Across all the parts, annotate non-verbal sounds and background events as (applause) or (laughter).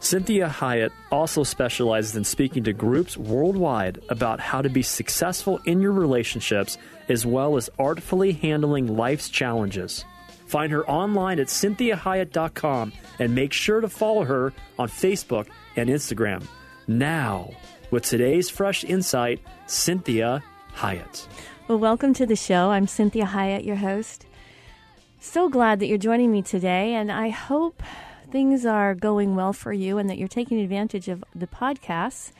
Cinthia Hiett also specializes in speaking to groups worldwide about how to be successful in your relationships as well as artfully handling life's challenges. Find her online at cinthiahiett.com and make sure to follow her on Facebook and Instagram. Now, with today's fresh insight, Cinthia Hiett. Well, welcome to the show. I'm Cinthia Hiett, your host. So glad that you're joining me today, and I hope things are going well for you and that you're taking advantage of the podcasts.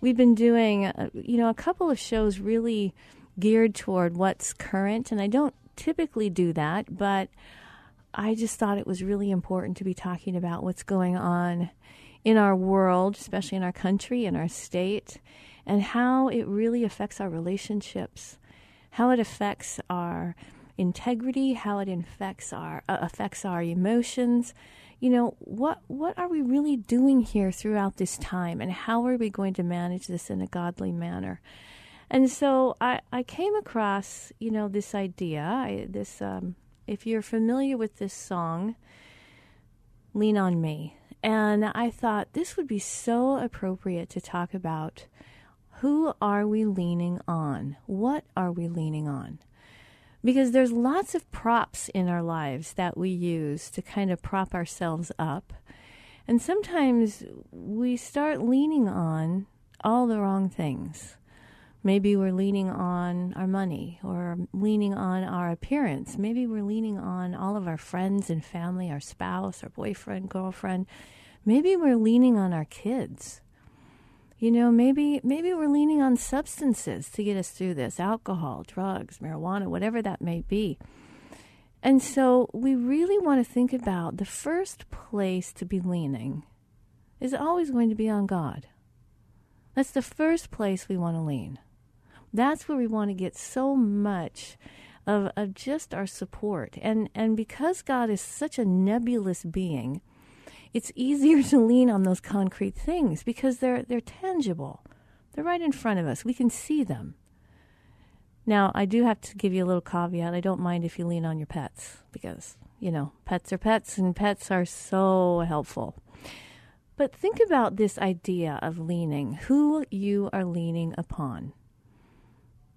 We've been doing, uh, you know, a couple of shows really geared toward what's current, and I don't typically do that, but I just thought it was really important to be talking about what's going on in our world, especially in our country, in our state, and how it really affects our relationships, how it affects our integrity, how it affects our uh, affects our emotions, you know, what what are we really doing here throughout this time and how are we going to manage this in a godly manner? And so I, I came across, you know, this idea, I, this um, if you're familiar with this song, Lean on Me. And I thought this would be so appropriate to talk about who are we leaning on? What are we leaning on? Because there's lots of props in our lives that we use to kind of prop ourselves up. And sometimes we start leaning on all the wrong things. Maybe we're leaning on our money or leaning on our appearance. Maybe we're leaning on all of our friends and family, our spouse, our boyfriend, girlfriend. Maybe we're leaning on our kids you know, maybe maybe we're leaning on substances to get us through this, alcohol, drugs, marijuana, whatever that may be. And so we really want to think about the first place to be leaning is always going to be on God. That's the first place we want to lean. That's where we want to get so much of, of just our support. And and because God is such a nebulous being, it's easier (laughs) to lean on those concrete things because they're they're tangible. They're right in front of us. We can see them. Now, I do have to give you a little caveat. I don't mind if you lean on your pets because, you know, pets are pets and pets are so helpful. But think about this idea of leaning, who you are leaning upon.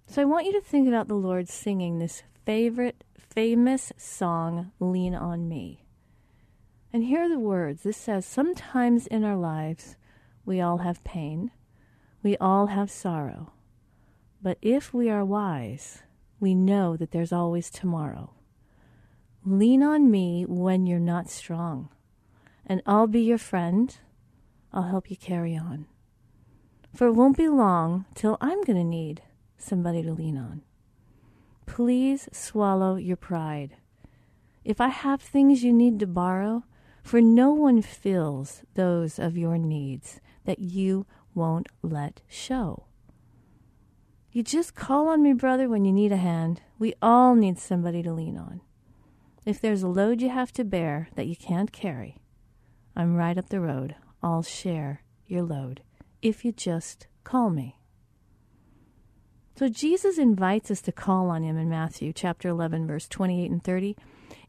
So I want you to think about the Lord singing this favorite, famous song, Lean on Me. And here are the words. This says, Sometimes in our lives we all have pain, we all have sorrow. But if we are wise, we know that there's always tomorrow. Lean on me when you're not strong, and I'll be your friend. I'll help you carry on. For it won't be long till I'm going to need somebody to lean on. Please swallow your pride. If I have things you need to borrow, for no one fills those of your needs that you won't let show. You just call on me, brother, when you need a hand. We all need somebody to lean on. If there's a load you have to bear that you can't carry, I'm right up the road. I'll share your load if you just call me. So Jesus invites us to call on him in Matthew chapter 11 verse 28 and 30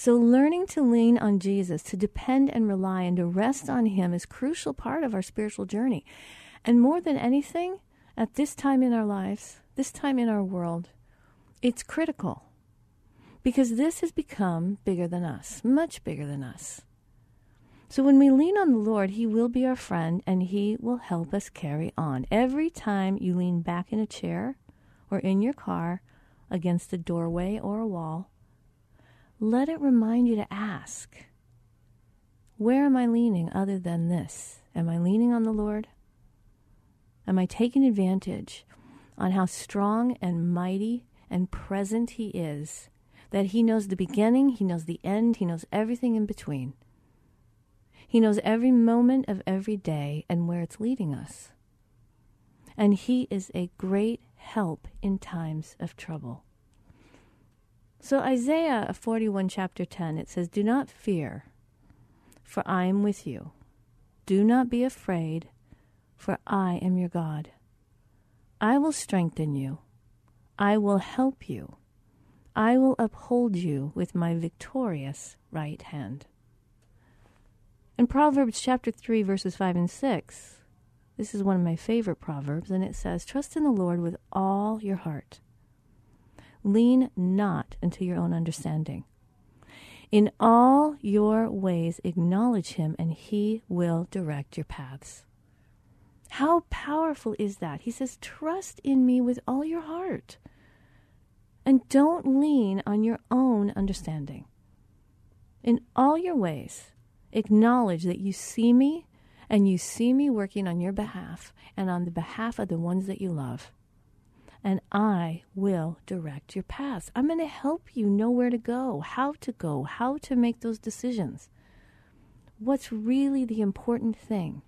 So, learning to lean on Jesus, to depend and rely and to rest on Him is a crucial part of our spiritual journey. And more than anything, at this time in our lives, this time in our world, it's critical because this has become bigger than us, much bigger than us. So when we lean on the Lord, He will be our friend and He will help us carry on. Every time you lean back in a chair or in your car against a doorway or a wall, let it remind you to ask Where am I leaning other than this? Am I leaning on the Lord? Am I taking advantage on how strong and mighty and present He is? That He knows the beginning, He knows the end, He knows everything in between. He knows every moment of every day and where it's leading us. And He is a great help in times of trouble. So, Isaiah 41, chapter 10, it says, Do not fear, for I am with you. Do not be afraid, for I am your God. I will strengthen you. I will help you. I will uphold you with my victorious right hand. In Proverbs chapter 3, verses 5 and 6, this is one of my favorite proverbs, and it says, Trust in the Lord with all your heart. Lean not into your own understanding. In all your ways acknowledge him, and he will direct your paths. How powerful is that? He says, Trust in me with all your heart. And don't lean on your own understanding. In all your ways, Acknowledge that you see me and you see me working on your behalf and on the behalf of the ones that you love. And I will direct your paths. I'm going to help you know where to go, how to go, how to make those decisions. What's really the important thing?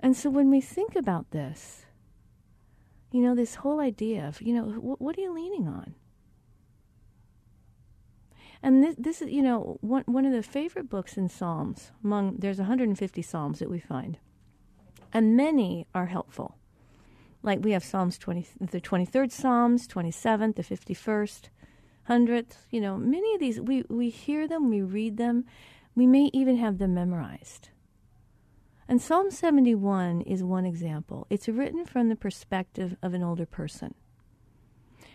And so when we think about this, you know, this whole idea of, you know, wh- what are you leaning on? And this, this is, you know, one, one of the favorite books in Psalms. Among there's 150 Psalms that we find, and many are helpful. Like we have Psalms 20, the 23rd Psalms, 27th, the 51st, 100th. You know, many of these we we hear them, we read them, we may even have them memorized. And Psalm 71 is one example. It's written from the perspective of an older person.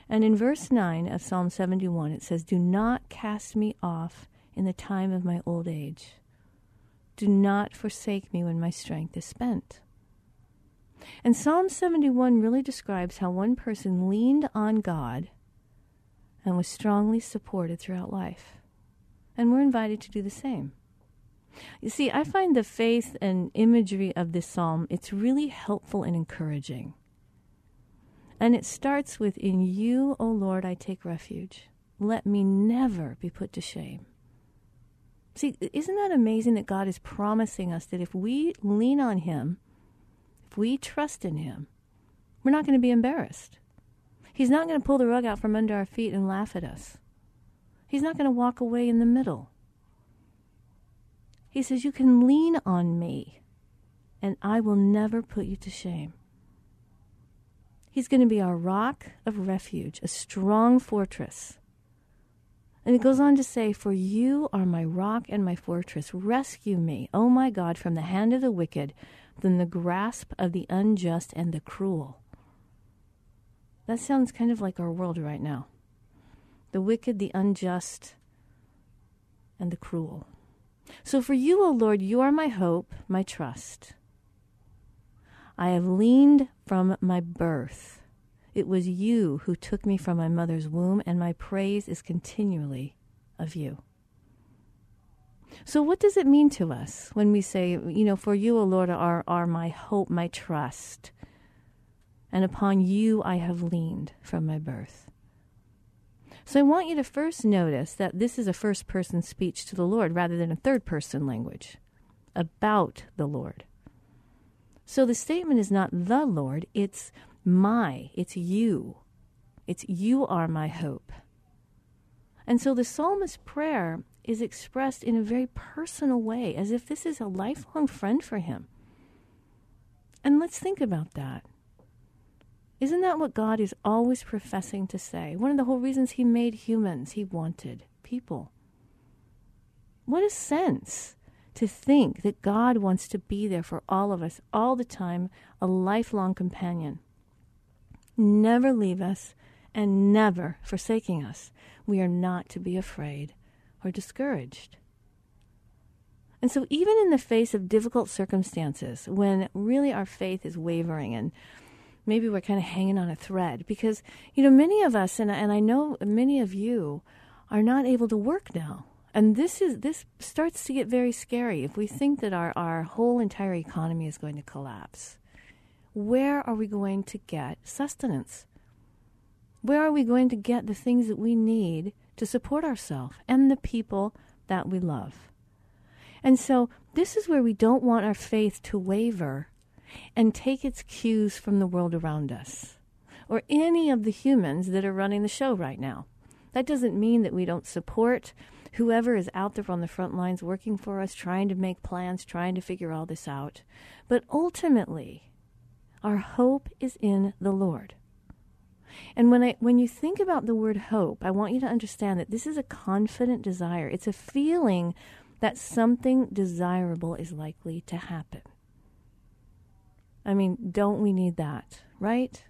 And in verse 9 of Psalm 71, it says, Do not cast me off in the time of my old age. Do not forsake me when my strength is spent. And Psalm 71 really describes how one person leaned on God and was strongly supported throughout life. And we're invited to do the same. You see, I find the faith and imagery of this psalm, it's really helpful and encouraging. And it starts with, In you, O Lord, I take refuge. Let me never be put to shame. See, isn't that amazing that God is promising us that if we lean on Him, if we trust in Him, we're not going to be embarrassed. He's not going to pull the rug out from under our feet and laugh at us. He's not going to walk away in the middle. He says, You can lean on me, and I will never put you to shame. He's going to be our rock of refuge, a strong fortress. And it goes on to say, For you are my rock and my fortress. Rescue me, O my God, from the hand of the wicked, from the grasp of the unjust and the cruel. That sounds kind of like our world right now the wicked, the unjust, and the cruel. So for you, O Lord, you are my hope, my trust. I have leaned from my birth. It was you who took me from my mother's womb, and my praise is continually of you. So, what does it mean to us when we say, you know, for you, O Lord, are, are my hope, my trust, and upon you I have leaned from my birth? So, I want you to first notice that this is a first person speech to the Lord rather than a third person language about the Lord. So the statement is not the Lord, it's my, it's you. It's you are my hope. And so the psalmist's prayer is expressed in a very personal way, as if this is a lifelong friend for him. And let's think about that. Isn't that what God is always professing to say? One of the whole reasons He made humans, He wanted people. What a sense to think that God wants to be there for all of us all the time, a lifelong companion. Never leave us and never forsaking us. We are not to be afraid or discouraged. And so, even in the face of difficult circumstances, when really our faith is wavering and maybe we're kind of hanging on a thread, because, you know, many of us, and, and I know many of you, are not able to work now. And this is this starts to get very scary if we think that our, our whole entire economy is going to collapse. Where are we going to get sustenance? Where are we going to get the things that we need to support ourselves and the people that we love? And so this is where we don't want our faith to waver and take its cues from the world around us or any of the humans that are running the show right now. That doesn't mean that we don't support whoever is out there on the front lines working for us, trying to make plans, trying to figure all this out. But ultimately, our hope is in the Lord. And when I when you think about the word hope, I want you to understand that this is a confident desire. It's a feeling that something desirable is likely to happen. I mean, don't we need that, right?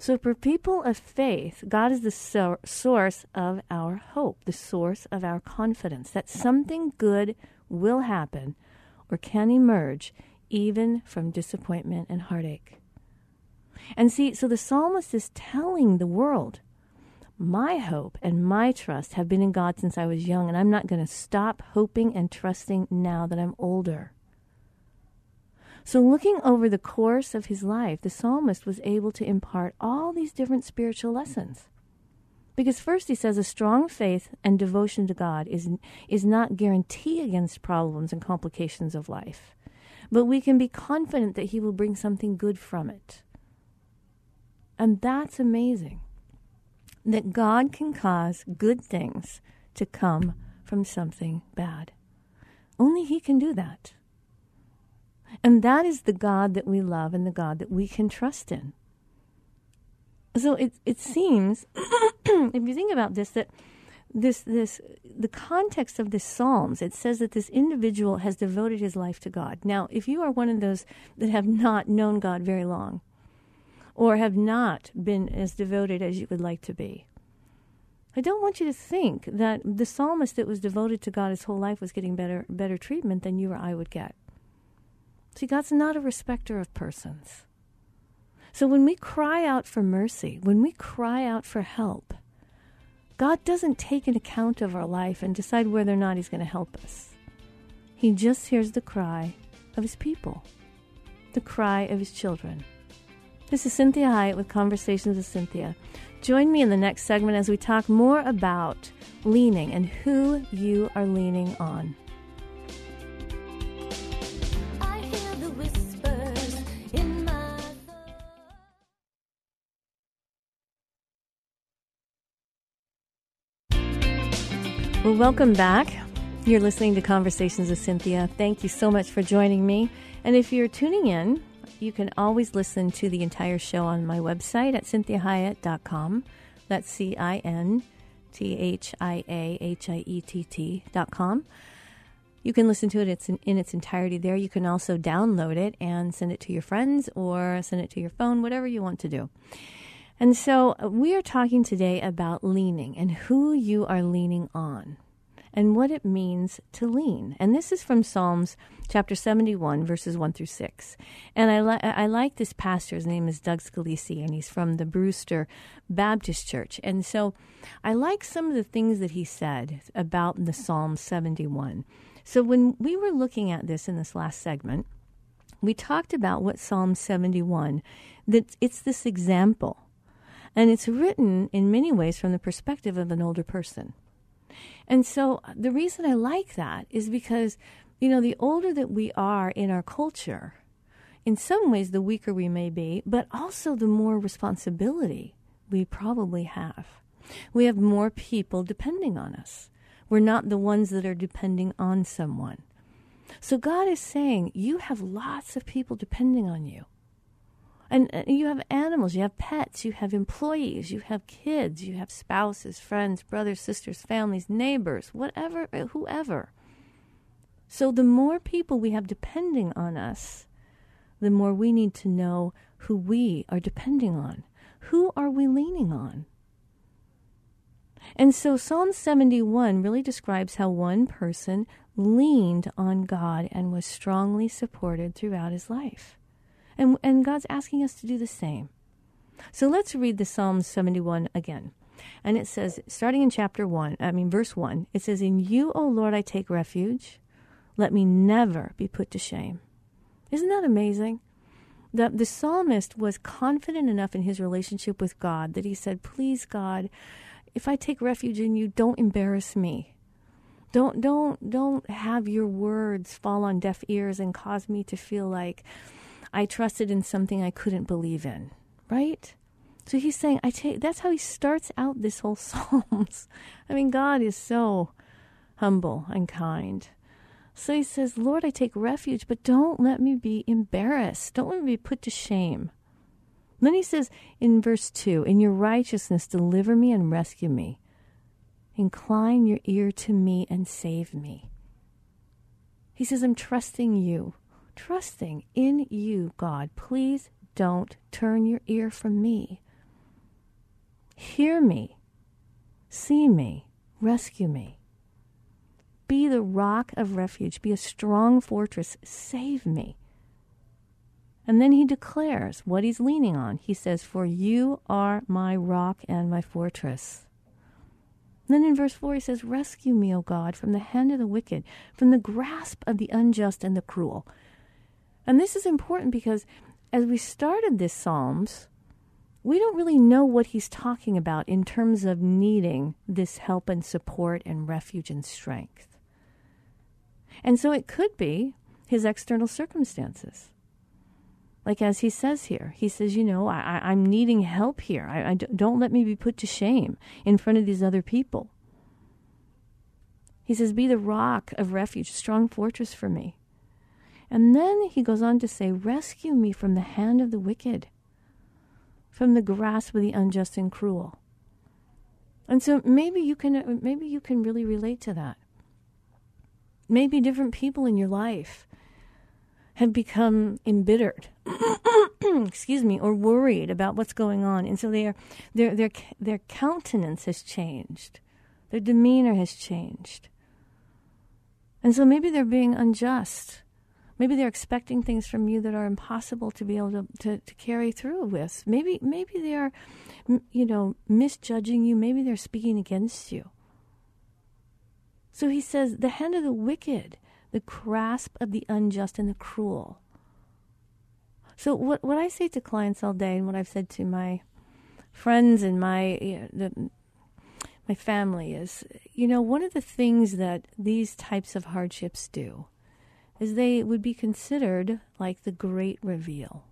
So, for people of faith, God is the so- source of our hope, the source of our confidence that something good will happen or can emerge even from disappointment and heartache. And see, so the psalmist is telling the world my hope and my trust have been in God since I was young, and I'm not going to stop hoping and trusting now that I'm older. So, looking over the course of his life, the psalmist was able to impart all these different spiritual lessons. Because first he says a strong faith and devotion to God is, is not guarantee against problems and complications of life, but we can be confident that he will bring something good from it. And that's amazing that God can cause good things to come from something bad. Only He can do that. And that is the God that we love and the God that we can trust in. So it, it seems, (clears throat) if you think about this, that this, this, the context of the Psalms, it says that this individual has devoted his life to God. Now, if you are one of those that have not known God very long, or have not been as devoted as you would like to be. I don't want you to think that the psalmist that was devoted to God his whole life was getting better better treatment than you or I would get. See, God's not a respecter of persons. So when we cry out for mercy, when we cry out for help, God doesn't take an account of our life and decide whether or not He's going to help us. He just hears the cry of His people, the cry of His children. This is Cinthia Hiett with Conversations with Cinthia. Join me in the next segment as we talk more about leaning and who you are leaning on. Well, welcome back. You're listening to Conversations with Cinthia. Thank you so much for joining me. And if you're tuning in, you can always listen to the entire show on my website at cinthiahiett.com. That's C I N T H I A H I E T T.com. You can listen to it it's in, in its entirety there. You can also download it and send it to your friends or send it to your phone, whatever you want to do. And so uh, we are talking today about leaning and who you are leaning on and what it means to lean. And this is from Psalms chapter 71, verses 1 through 6. And I, li- I like this pastor. His name is Doug Scalisi, and he's from the Brewster Baptist Church. And so I like some of the things that he said about the Psalm 71. So when we were looking at this in this last segment, we talked about what Psalm 71, that it's this example. And it's written in many ways from the perspective of an older person. And so uh, the reason I like that is because, you know, the older that we are in our culture, in some ways the weaker we may be, but also the more responsibility we probably have. We have more people depending on us. We're not the ones that are depending on someone. So God is saying, you have lots of people depending on you. And uh, you have animals, you have pets, you have employees, you have kids, you have spouses, friends, brothers, sisters, families, neighbors, whatever, uh, whoever. So the more people we have depending on us, the more we need to know who we are depending on. Who are we leaning on? And so Psalm 71 really describes how one person leaned on God and was strongly supported throughout his life. And, and God's asking us to do the same. So let's read the Psalm 71 again. And it says, starting in chapter 1, I mean, verse 1, it says, In you, O Lord, I take refuge. Let me never be put to shame. Isn't that amazing? The, the psalmist was confident enough in his relationship with God that he said, Please, God, if I take refuge in you, don't embarrass me. Don't don't don't have your words fall on deaf ears and cause me to feel like I trusted in something I couldn't believe in, right? So he's saying, I take that's how he starts out this whole (laughs) Psalms. I mean, God is so humble and kind. So he says, Lord, I take refuge, but don't let me be embarrassed. Don't let me be put to shame. Then he says in verse 2 In your righteousness, deliver me and rescue me. Incline your ear to me and save me. He says, I'm trusting you, trusting in you, God. Please don't turn your ear from me. Hear me, see me, rescue me. Be the rock of refuge. Be a strong fortress. Save me. And then he declares what he's leaning on. He says, For you are my rock and my fortress. And then in verse 4, he says, Rescue me, O God, from the hand of the wicked, from the grasp of the unjust and the cruel. And this is important because as we started this Psalms, we don't really know what he's talking about in terms of needing this help and support and refuge and strength. And so it could be his external circumstances. Like as he says here, he says, you know, I, am needing help here. I, I, don't let me be put to shame in front of these other people. He says, be the rock of refuge, strong fortress for me. And then he goes on to say, rescue me from the hand of the wicked, from the grasp of the unjust and cruel. And so maybe you can maybe you can really relate to that. Maybe different people in your life have become embittered (clears throat) excuse me or worried about what's going on. And so their their their their countenance has changed. Their demeanor has changed. And so maybe they're being unjust maybe they're expecting things from you that are impossible to be able to, to, to carry through with. Maybe maybe they are you know misjudging you. Maybe they're speaking against you. So he says, the hand of the wicked, the grasp of the unjust and the cruel. So what what I say to clients all day, and what I've said to my friends and my you know, the, my family is, you know, one of the things that these types of hardships do is they would be considered like the great reveal.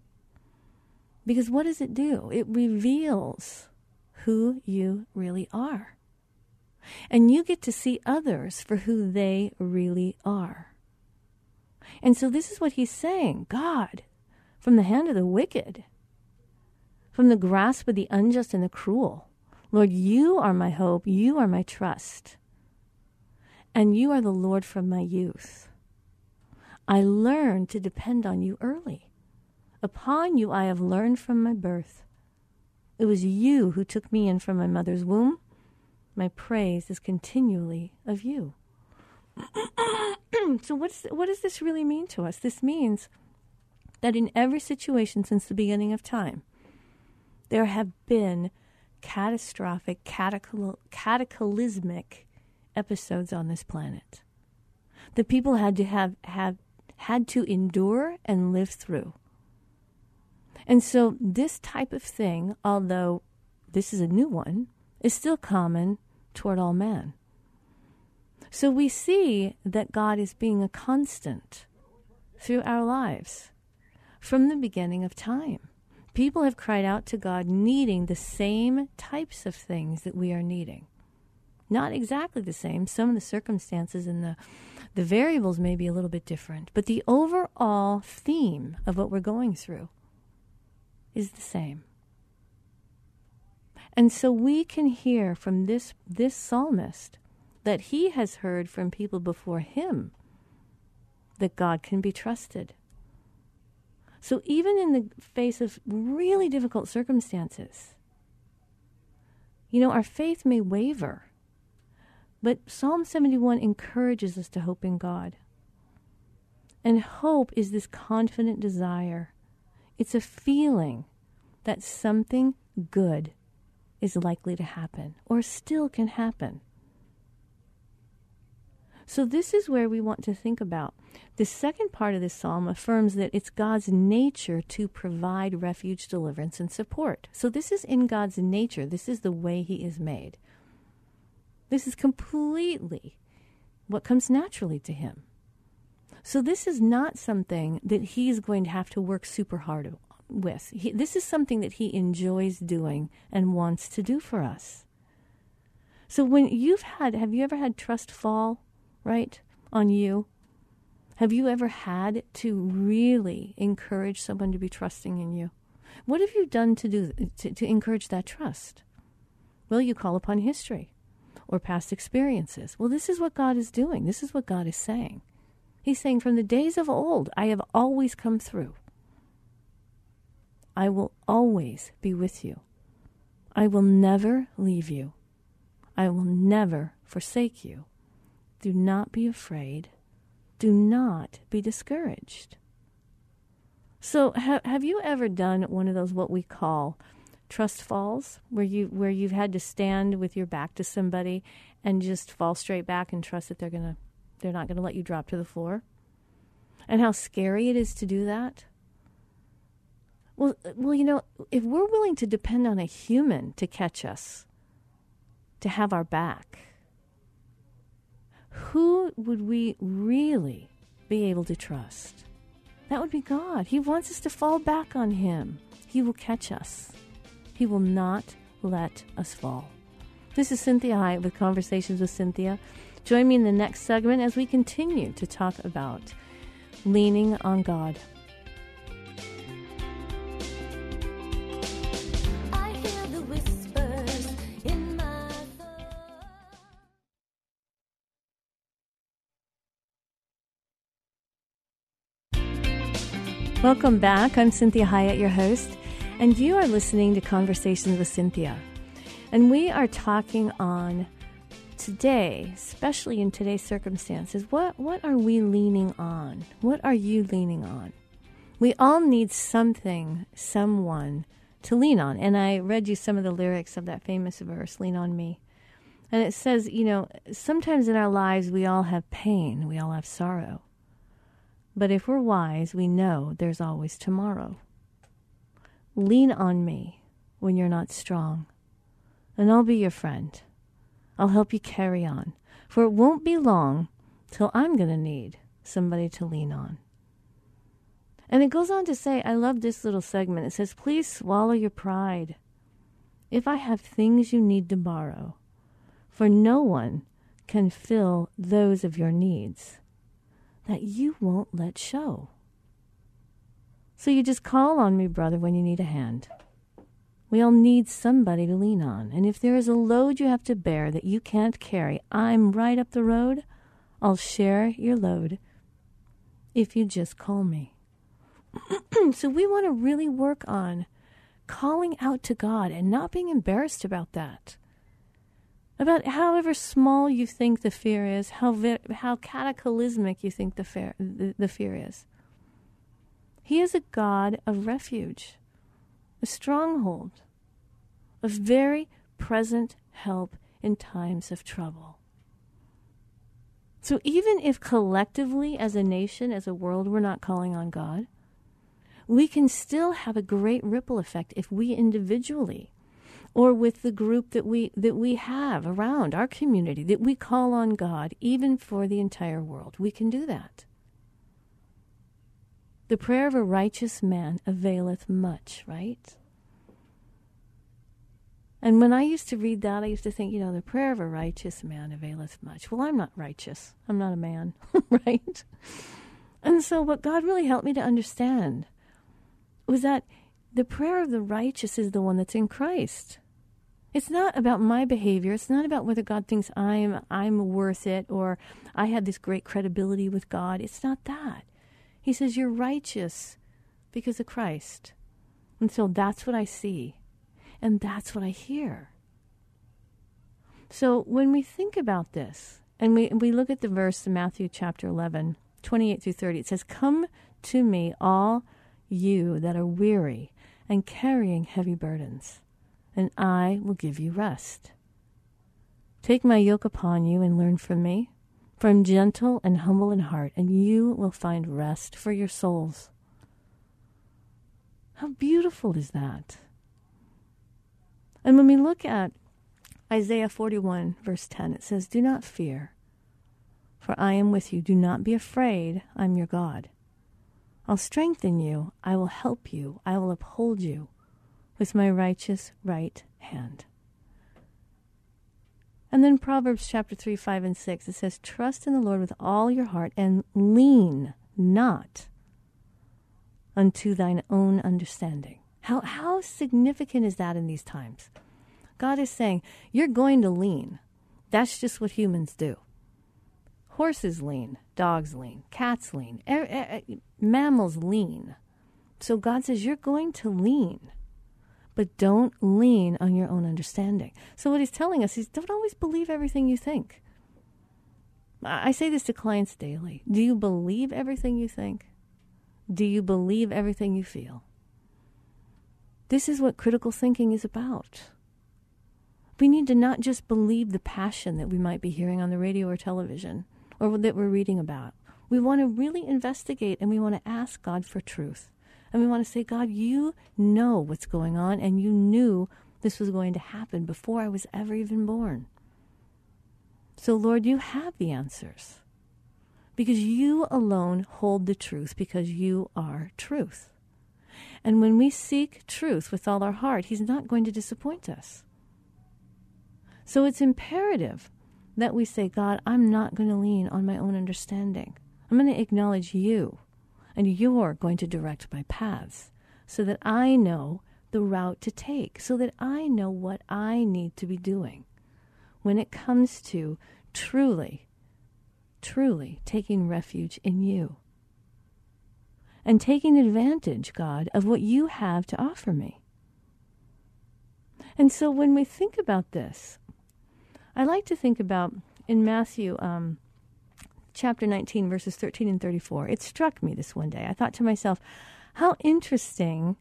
Because what does it do? It reveals who you really are. And you get to see others for who they really are. And so this is what he's saying God, from the hand of the wicked, from the grasp of the unjust and the cruel, Lord, you are my hope, you are my trust, and you are the Lord from my youth. I learned to depend on you early. Upon you I have learned from my birth. It was you who took me in from my mother's womb. My praise is continually of you. (clears throat) so what's what does this really mean to us? This means that in every situation since the beginning of time, there have been catastrophic, cataclysmic episodes on this planet The people had to have, have had to endure and live through. And so this type of thing, although this is a new one, is still common toward all men. So we see that God is being a constant through our lives from the beginning of time. People have cried out to God needing the same types of things that we are needing. Not exactly the same. Some of the circumstances and the, The variables may be a little bit different, but the overall theme of what we're going through is the same. And so we can hear from this, this psalmist that he has heard from people before him that God can be trusted. So even in the face of really difficult circumstances, you know, our faith may waver. But Psalm 71 encourages us to hope in God. And hope is this confident desire. It's a feeling that something good is likely to happen or still can happen. So, this is where we want to think about. The second part of this psalm affirms that it's God's nature to provide refuge, deliverance, and support. So, this is in God's nature. This is the way He is made. This is completely what comes naturally to Him. So, this is not something that He's going to have to work super hard with. He, this is something that He enjoys doing and wants to do for us. So, when you've had, have you ever had trust fall? right, on you? Have you ever had to really encourage someone to be trusting in you? What have you done to do to, to encourage that trust? Well, you call upon history or past experiences. Well, this is what God is doing. This is what God is saying. He's saying, From the days of old, I have always come through. I will always be with you. I will never leave you. I will never forsake you. Do not be afraid. Do not be discouraged. So, ha- have you ever done one of those what we call trust falls, where you where you've had to stand with your back to somebody and just fall straight back and trust that they're gonna they're not gonna let you drop to the floor? And how scary it is to do that. Well, well, you know, if we're willing to depend on a human to catch us, to have our back, who would we really be able to trust? That would be God. He wants us to fall back on Him. He will catch us, He will not let us fall. This is Cinthia Hiett with Conversations with Cinthia. Join me in the next segment as we continue to talk about leaning on God. Welcome back. I'm Cinthia Hiett, your host, and you are listening to Conversations with Cinthia. And we are talking on today, especially in today's circumstances, what, what are we leaning on? What are you leaning on? We all need something, someone to lean on. And I read you some of the lyrics of that famous verse, Lean on Me. And it says, you know, sometimes in our lives we all have pain, we all have sorrow. But if we're wise, we know there's always tomorrow. Lean on me when you're not strong, and I'll be your friend. I'll help you carry on, for it won't be long till I'm going to need somebody to lean on. And it goes on to say, I love this little segment. It says, Please swallow your pride. If I have things you need to borrow, for no one can fill those of your needs that you won't let show. So you just call on me, brother, when you need a hand. We all need somebody to lean on. And if there is a load you have to bear that you can't carry, I'm right up the road. I'll share your load if you just call me. (clears throat) so we want to really work on calling out to God and not being embarrassed about that about however small you think the fear is, how how cataclysmic you think the fear the, the fear is. He is a God of refuge, a stronghold, a very present help in times of trouble. So even if collectively as a nation, as a world, we're not calling on God, we can still have a great ripple effect if we individually or with the group that we that we have around our community that we call on God even for the entire world. We can do that. The prayer of a righteous man availeth much, right? And when I used to read that, I used to think, you know, the prayer of a righteous man availeth much. Well, I'm not righteous. I'm not a man, (laughs) right? And so, what God really helped me to understand was that the prayer of the righteous is the one that's in Christ. It's not about my behavior. It's not about whether God thinks I'm I'm worth it or I have this great credibility with God. It's not that. He says you're righteous because of Christ. And so that's what I see. And that's what I hear. So when we think about this, and we, we look at the verse in Matthew chapter 11, 28 through 30, it says, Come to me, all you that are weary and carrying heavy burdens, and I will give you rest. Take my yoke upon you and learn from me, for I am gentle and humble in heart, and you will find rest for your souls. How beautiful is that? And when we look at Isaiah 41, verse 10, it says, Do not fear, for I am with you. Do not be afraid, I'm your God. I'll strengthen you, I will help you, I will uphold you with my righteous right hand. And then Proverbs chapter 3, 5, and 6, it says, Trust in the Lord with all your heart and lean not unto thine own understanding. How, how significant is that in these times? God is saying, You're going to lean. That's just what humans do. Horses lean, dogs lean, cats lean, er, er, mammals lean. So God says, You're going to lean, but don't lean on your own understanding. So what he's telling us is don't always believe everything you think. I say this to clients daily. Do you believe everything you think? Do you believe everything you feel? This is what critical thinking is about. We need to not just believe the passion that we might be hearing on the radio or television or that we're reading about. We want to really investigate and we want to ask God for truth. And we want to say, God, you know what's going on and you knew this was going to happen before I was ever even born. So, Lord, you have the answers because you alone hold the truth because you are truth. And when we seek truth with all our heart, He's not going to disappoint us. So it's imperative that we say, God, I'm not going to lean on my own understanding. I'm going to acknowledge you, and you're going to direct my paths so that I know the route to take, so that I know what I need to be doing when it comes to truly, truly taking refuge in you and taking advantage, God, of what you have to offer me. And so when we think about this, I like to think about in Matthew um, chapter 19, verses 13 and 34. It struck me this one day. I thought to myself, how interesting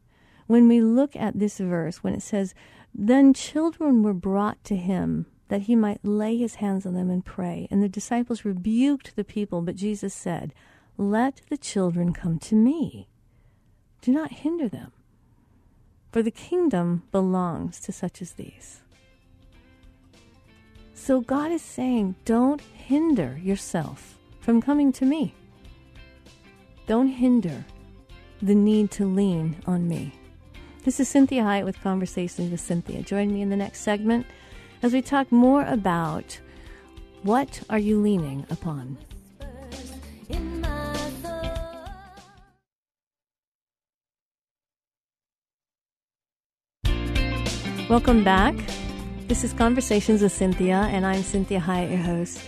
when we look at this verse when it says, Then children were brought to him that he might lay his hands on them and pray. And the disciples rebuked the people, but Jesus said, let the children come to me. Do not hinder them, for the kingdom belongs to such as these. So God is saying, don't hinder yourself from coming to me. Don't hinder the need to lean on me. This is Cinthia Hiett with Conversations with Cinthia. Join me in the next segment as we talk more about what are you leaning upon. Welcome back. This is Conversations with Cinthia, and I'm Cinthia Hiett, your host.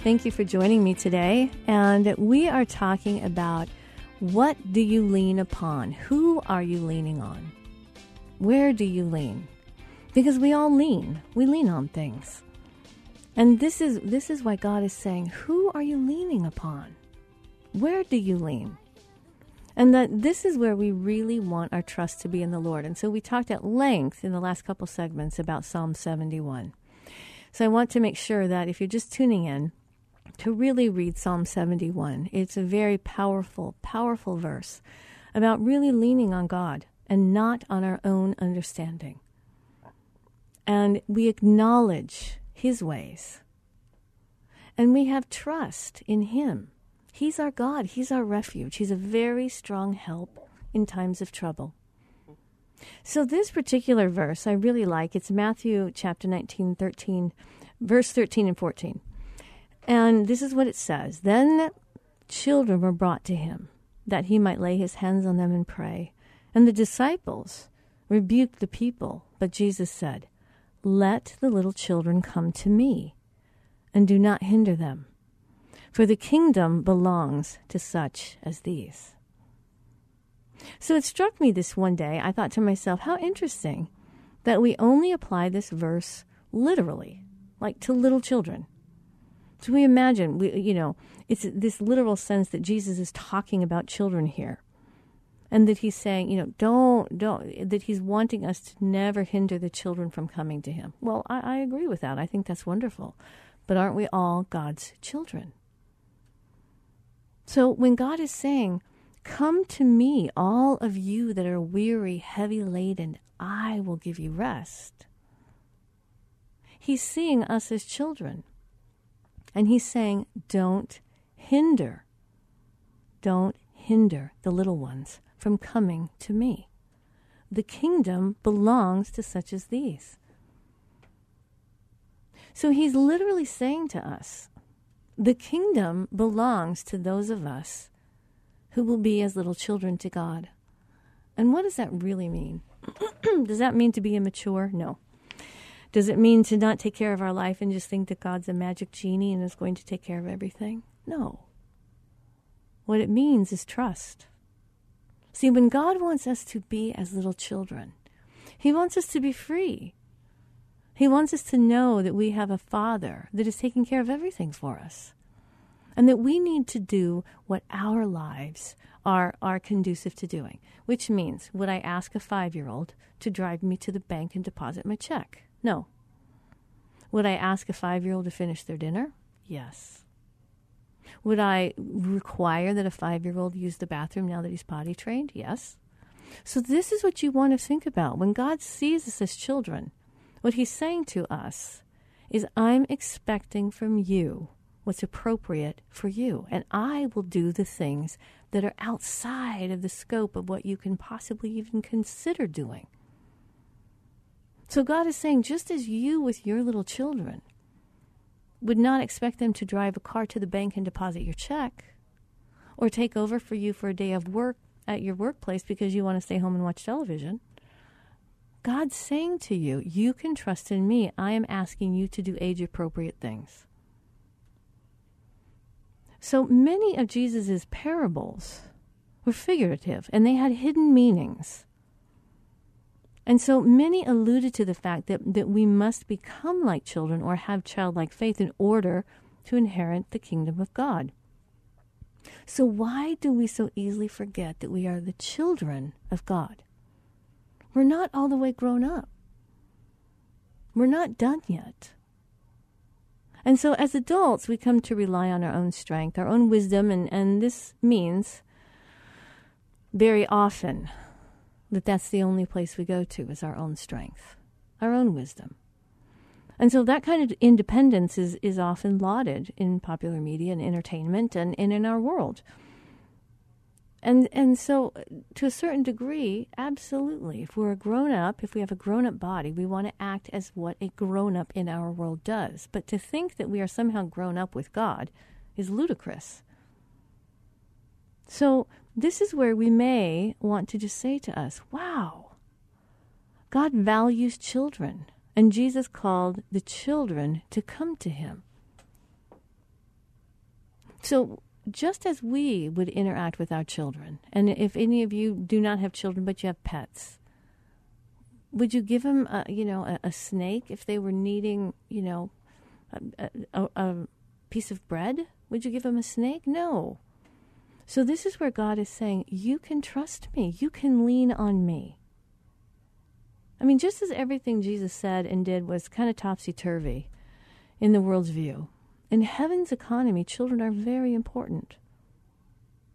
Thank you for joining me today. And we are talking about what do you lean upon? Who are you leaning on? Where do you lean? Because we all lean. We lean on things. And this is this is why God is saying, who are you leaning upon? Where do you lean? And that this is where we really want our trust to be in the Lord. And so we talked at length in the last couple segments about Psalm 71. So I want to make sure that if you're just tuning in, to really read Psalm 71. It's a very powerful, powerful verse about really leaning on God and not on our own understanding. And we acknowledge His ways. And we have trust in Him. He's our God. He's our refuge. He's a very strong help in times of trouble. So, this particular verse I really like. It's Matthew chapter 19, 13, verse 13 and 14. And this is what it says Then children were brought to him, that he might lay his hands on them and pray. And the disciples rebuked the people. But Jesus said, Let the little children come to me, and do not hinder them, for the kingdom belongs to such as these. So it struck me this one day. I thought to myself, how interesting that we only apply this verse literally, like to little children. So we imagine, we, you know, it's this literal sense that Jesus is talking about children here. And that he's saying, you know, don't, don't, that he's wanting us to never hinder the children from coming to him. Well, I, I agree with that. I think that's wonderful. But aren't we all God's children? So when God is saying, Come to me, all of you that are weary, heavy laden, I will give you rest. He's seeing us as children. And he's saying, Don't hinder. Don't hinder the little ones from coming to me. The kingdom belongs to such as these. So he's literally saying to us, the kingdom belongs to those of us who will be as little children to God. And what does that really mean? (clears throat) does that mean to be immature? No. Does it mean to not take care of our life and just think that God's a magic genie and is going to take care of everything? No. What it means is trust. See, when God wants us to be as little children, He wants us to be free. He wants us to know that we have a Father that is taking care of everything for us and that we need to do what our lives are, are conducive to doing, which means would I ask a five year old to drive me to the bank and deposit my check? No. Would I ask a five year old to finish their dinner? Yes. Would I require that a five year old use the bathroom now that he's potty trained? Yes. So, this is what you want to think about. When God sees us as children, what he's saying to us is, I'm expecting from you what's appropriate for you. And I will do the things that are outside of the scope of what you can possibly even consider doing. So God is saying, just as you with your little children would not expect them to drive a car to the bank and deposit your check or take over for you for a day of work at your workplace because you want to stay home and watch television. God's saying to you, you can trust in me. I am asking you to do age appropriate things. So many of Jesus' parables were figurative and they had hidden meanings. And so many alluded to the fact that, that we must become like children or have childlike faith in order to inherit the kingdom of God. So, why do we so easily forget that we are the children of God? We're not all the way grown up, we're not done yet. And so as adults, we come to rely on our own strength, our own wisdom, and, and this means very often that that's the only place we go to is our own strength, our own wisdom. And so that kind of independence is, is often lauded in popular media and entertainment and, and in our world. And and so uh, to a certain degree, absolutely. If we're a grown up, if we have a grown up body, we want to act as what a grown up in our world does. But to think that we are somehow grown up with God is ludicrous. So this is where we may want to just say to us, wow, God values children. And Jesus called the children to come to him. So just as we would interact with our children, and if any of you do not have children but you have pets, would you give them, a, you know, a, a snake if they were needing, you know, a, a, a piece of bread? Would you give them a snake? No. So this is where God is saying, you can trust me. You can lean on me. I mean, just as everything Jesus said and did was kind of topsy turvy in the world's view, in heaven's economy, children are very important.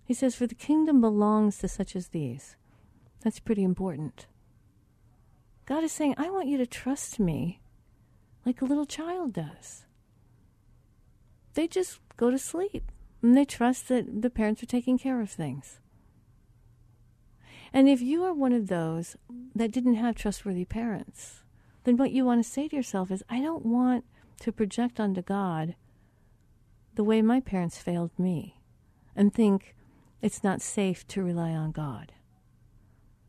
He says, For the kingdom belongs to such as these. That's pretty important. God is saying, I want you to trust me like a little child does. They just go to sleep and they trust that the parents are taking care of things. And if you are one of those that didn't have trustworthy parents, then what you want to say to yourself is, I don't want to project onto God the way my parents failed me and think it's not safe to rely on God.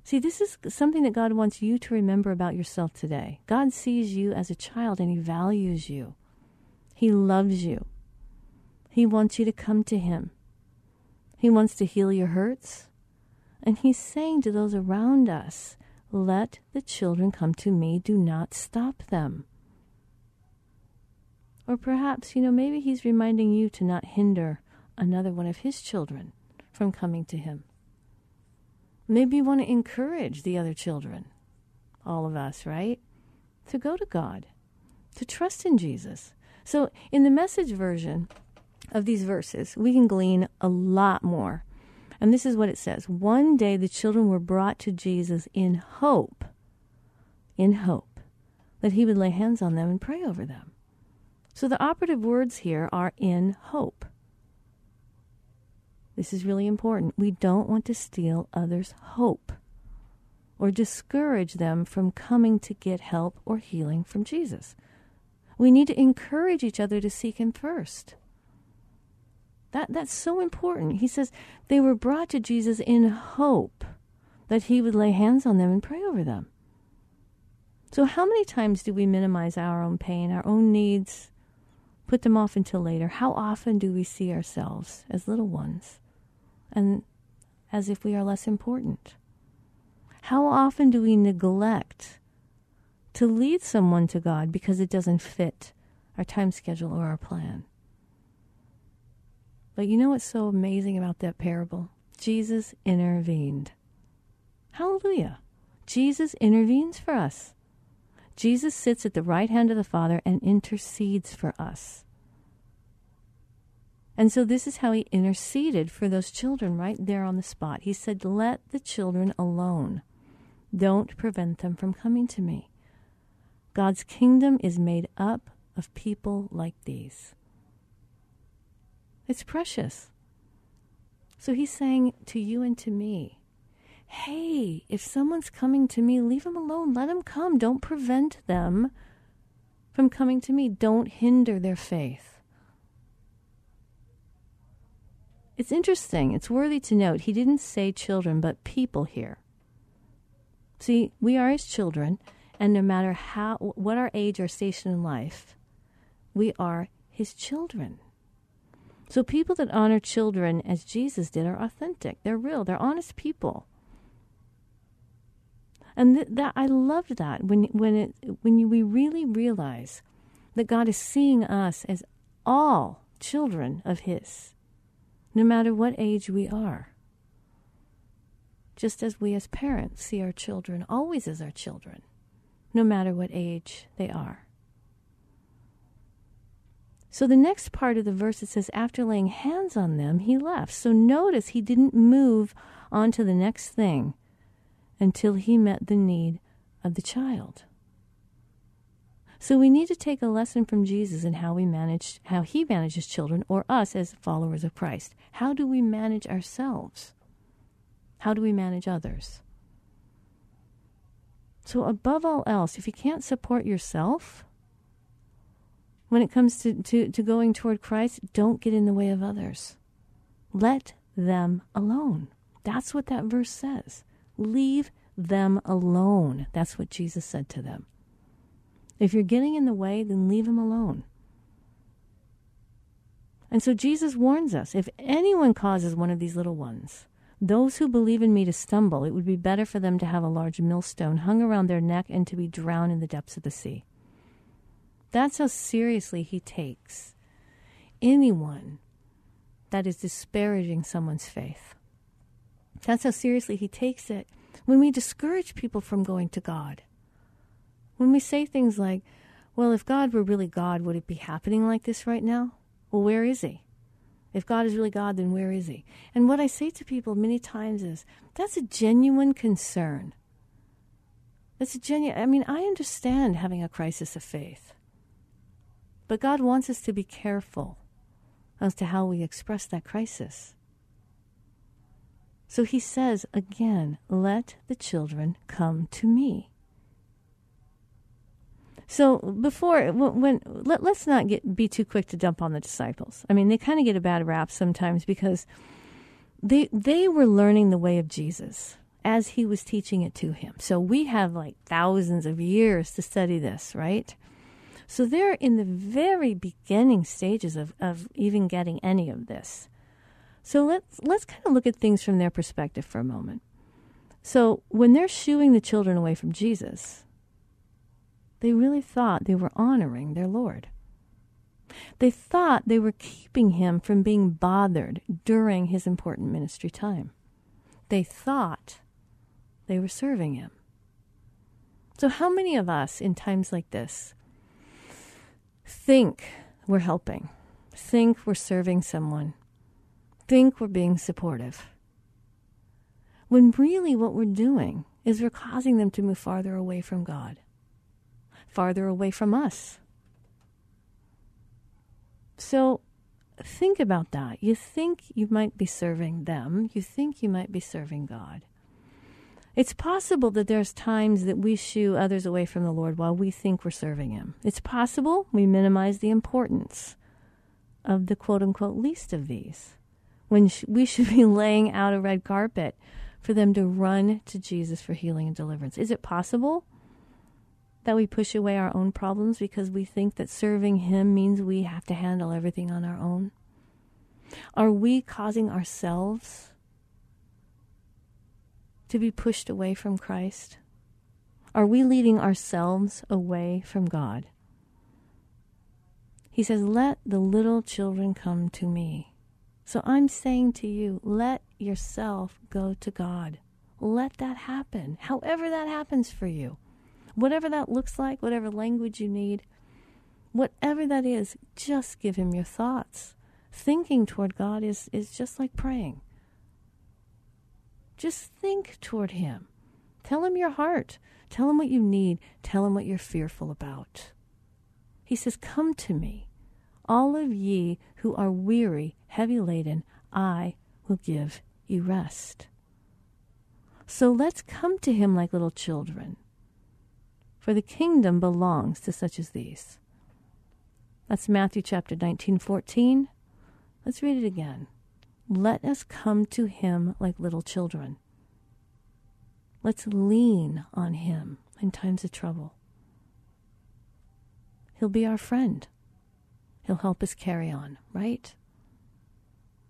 See, this is something that God wants you to remember about yourself today. God sees you as a child and He values you. He loves you. He wants you to come to Him. He wants to heal your hurts. And He's saying to those around us, let the children come to me. Do not stop them. Or perhaps, you know, maybe He's reminding you to not hinder another one of His children from coming to Him. Maybe you want to encourage the other children, all of us, right? To go to God, to trust in Jesus. So, in the message version of these verses, we can glean a lot more. And this is what it says One day the children were brought to Jesus in hope, in hope that he would lay hands on them and pray over them. So, the operative words here are in hope. This is really important. We don't want to steal others' hope or discourage them from coming to get help or healing from Jesus. We need to encourage each other to seek Him first. That, that's so important. He says they were brought to Jesus in hope that He would lay hands on them and pray over them. So, how many times do we minimize our own pain, our own needs, put them off until later? How often do we see ourselves as little ones? and as if we are less important? How often do we neglect to lead someone to God because it doesn't fit our time schedule or our plan? But you know what's so amazing about that parable? Jesus intervened. Hallelujah. Jesus intervenes for us. Jesus sits at the right hand of the Father and intercedes for us. And so this is how he interceded for those children right there on the spot. He said, Let the children alone. Don't prevent them from coming to me. God's kingdom is made up of people like these. It's precious. So he's saying to you and to me, hey, if someone's coming to me, leave them alone. Let them come. Don't prevent them from coming to me. Don't hinder their faith. It's interesting. It's worthy to note. He didn't say children, but people here. See, we are his children, and no matter how what our age or station in life, we are his children. So people that honor children as Jesus did are authentic. They're real. They're honest people. And th- that I loved that when when it when you, we really realize that God is seeing us as all children of His no matter what age we are. Just as we as parents see our children always as our children, no matter what age they are. So the next part of the verse it says, after laying hands on them, he left. So notice he didn't move on to the next thing until he met the need of the child. So we need to take a lesson from Jesus in how we manage how he manages children or us as followers of Christ. How do we manage ourselves? How do we manage others? So above all else, if you can't support yourself when it comes to, to, to going toward Christ, don't get in the way of others. Let them alone. That's what that verse says. Leave them alone. That's what Jesus said to them. If you're getting in the way, then leave him alone. And so Jesus warns us if anyone causes one of these little ones, those who believe in me to stumble, it would be better for them to have a large millstone hung around their neck and to be drowned in the depths of the sea. That's how seriously he takes anyone that is disparaging someone's faith. That's how seriously he takes it when we discourage people from going to God. When we say things like, well, if God were really God, would it be happening like this right now? Well, where is He? If God is really God, then where is He? And what I say to people many times is, that's a genuine concern. That's a genuine, I mean, I understand having a crisis of faith. But God wants us to be careful as to how we express that crisis. So he says again, let the children come to me. So before when, let, us not get be too quick to dump on the disciples. I mean, they kind of get a bad rap sometimes because they they were learning the way of Jesus as he was teaching it to him. So we have like thousands of years to study this, right? So they're in the very beginning stages of, of even getting any of this. So let's let's kind of look at things from their perspective for a moment. So when they're shooing the children away from Jesus, they really thought they were honoring their Lord. They thought they were keeping him from being bothered during his important ministry time. They thought they were serving him. So, how many of us in times like this think we're helping, think we're serving someone, think we're being supportive? When really what we're doing is we're causing them to move farther away from God farther away from us. So think about that. You think you might be serving them, you think you might be serving God. It's possible that there's times that we shoo others away from the Lord while we think we're serving Him. It's possible we minimize the importance of the quote unquote least of these when we should be (laughs) laying out a red carpet for them to run to Jesus for healing and deliverance. Is it possible? that we push away our own problems because we think that serving Him means we have to handle everything on our own? Are we causing ourselves to be pushed away from Christ? Are we leading ourselves away from God? He says, Let the little children come to me. So I'm saying to you, let yourself go to God. Let that happen, however that happens for you. Whatever that looks like, whatever language you need, whatever that is, just give him your thoughts. Thinking toward God is, is just like praying. Just think toward him. Tell him your heart. Tell him what you need. Tell him what you're fearful about. He says, Come to me, all of ye who are weary, heavy laden, I will give you rest. So let's come to him like little children for the kingdom belongs to such as these. That's Matthew chapter 19, 14. Let's read it again. Let us come to him like little children. Let's lean on him in times of trouble. He'll be our friend. He'll help us carry on, right?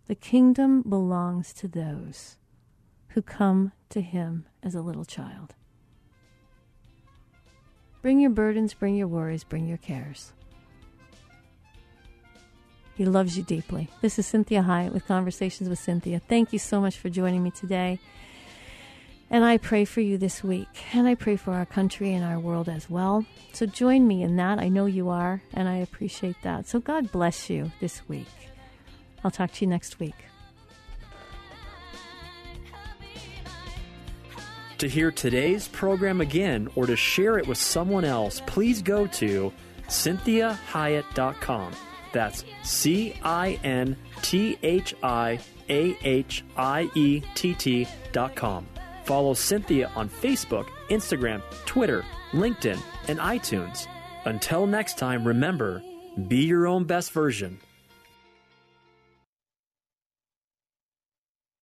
The kingdom belongs to those who come to him as a little child. Bring your burdens, bring your worries, bring your cares. He loves you deeply. This is Cinthia Hiett with Conversations with Cinthia. Thank you so much for joining me today. And I pray for you this week. And I pray for our country and our world as well. So join me in that. I know you are, and I appreciate that. So God bless you this week. I'll talk to you next week. To hear today's program again or to share it with someone else, please go to cinthiahiett.com. That's C I N T H I A H I E T T dot com. Follow Cinthia on Facebook, Instagram, Twitter, LinkedIn, and iTunes. Until next time, remember be your own best version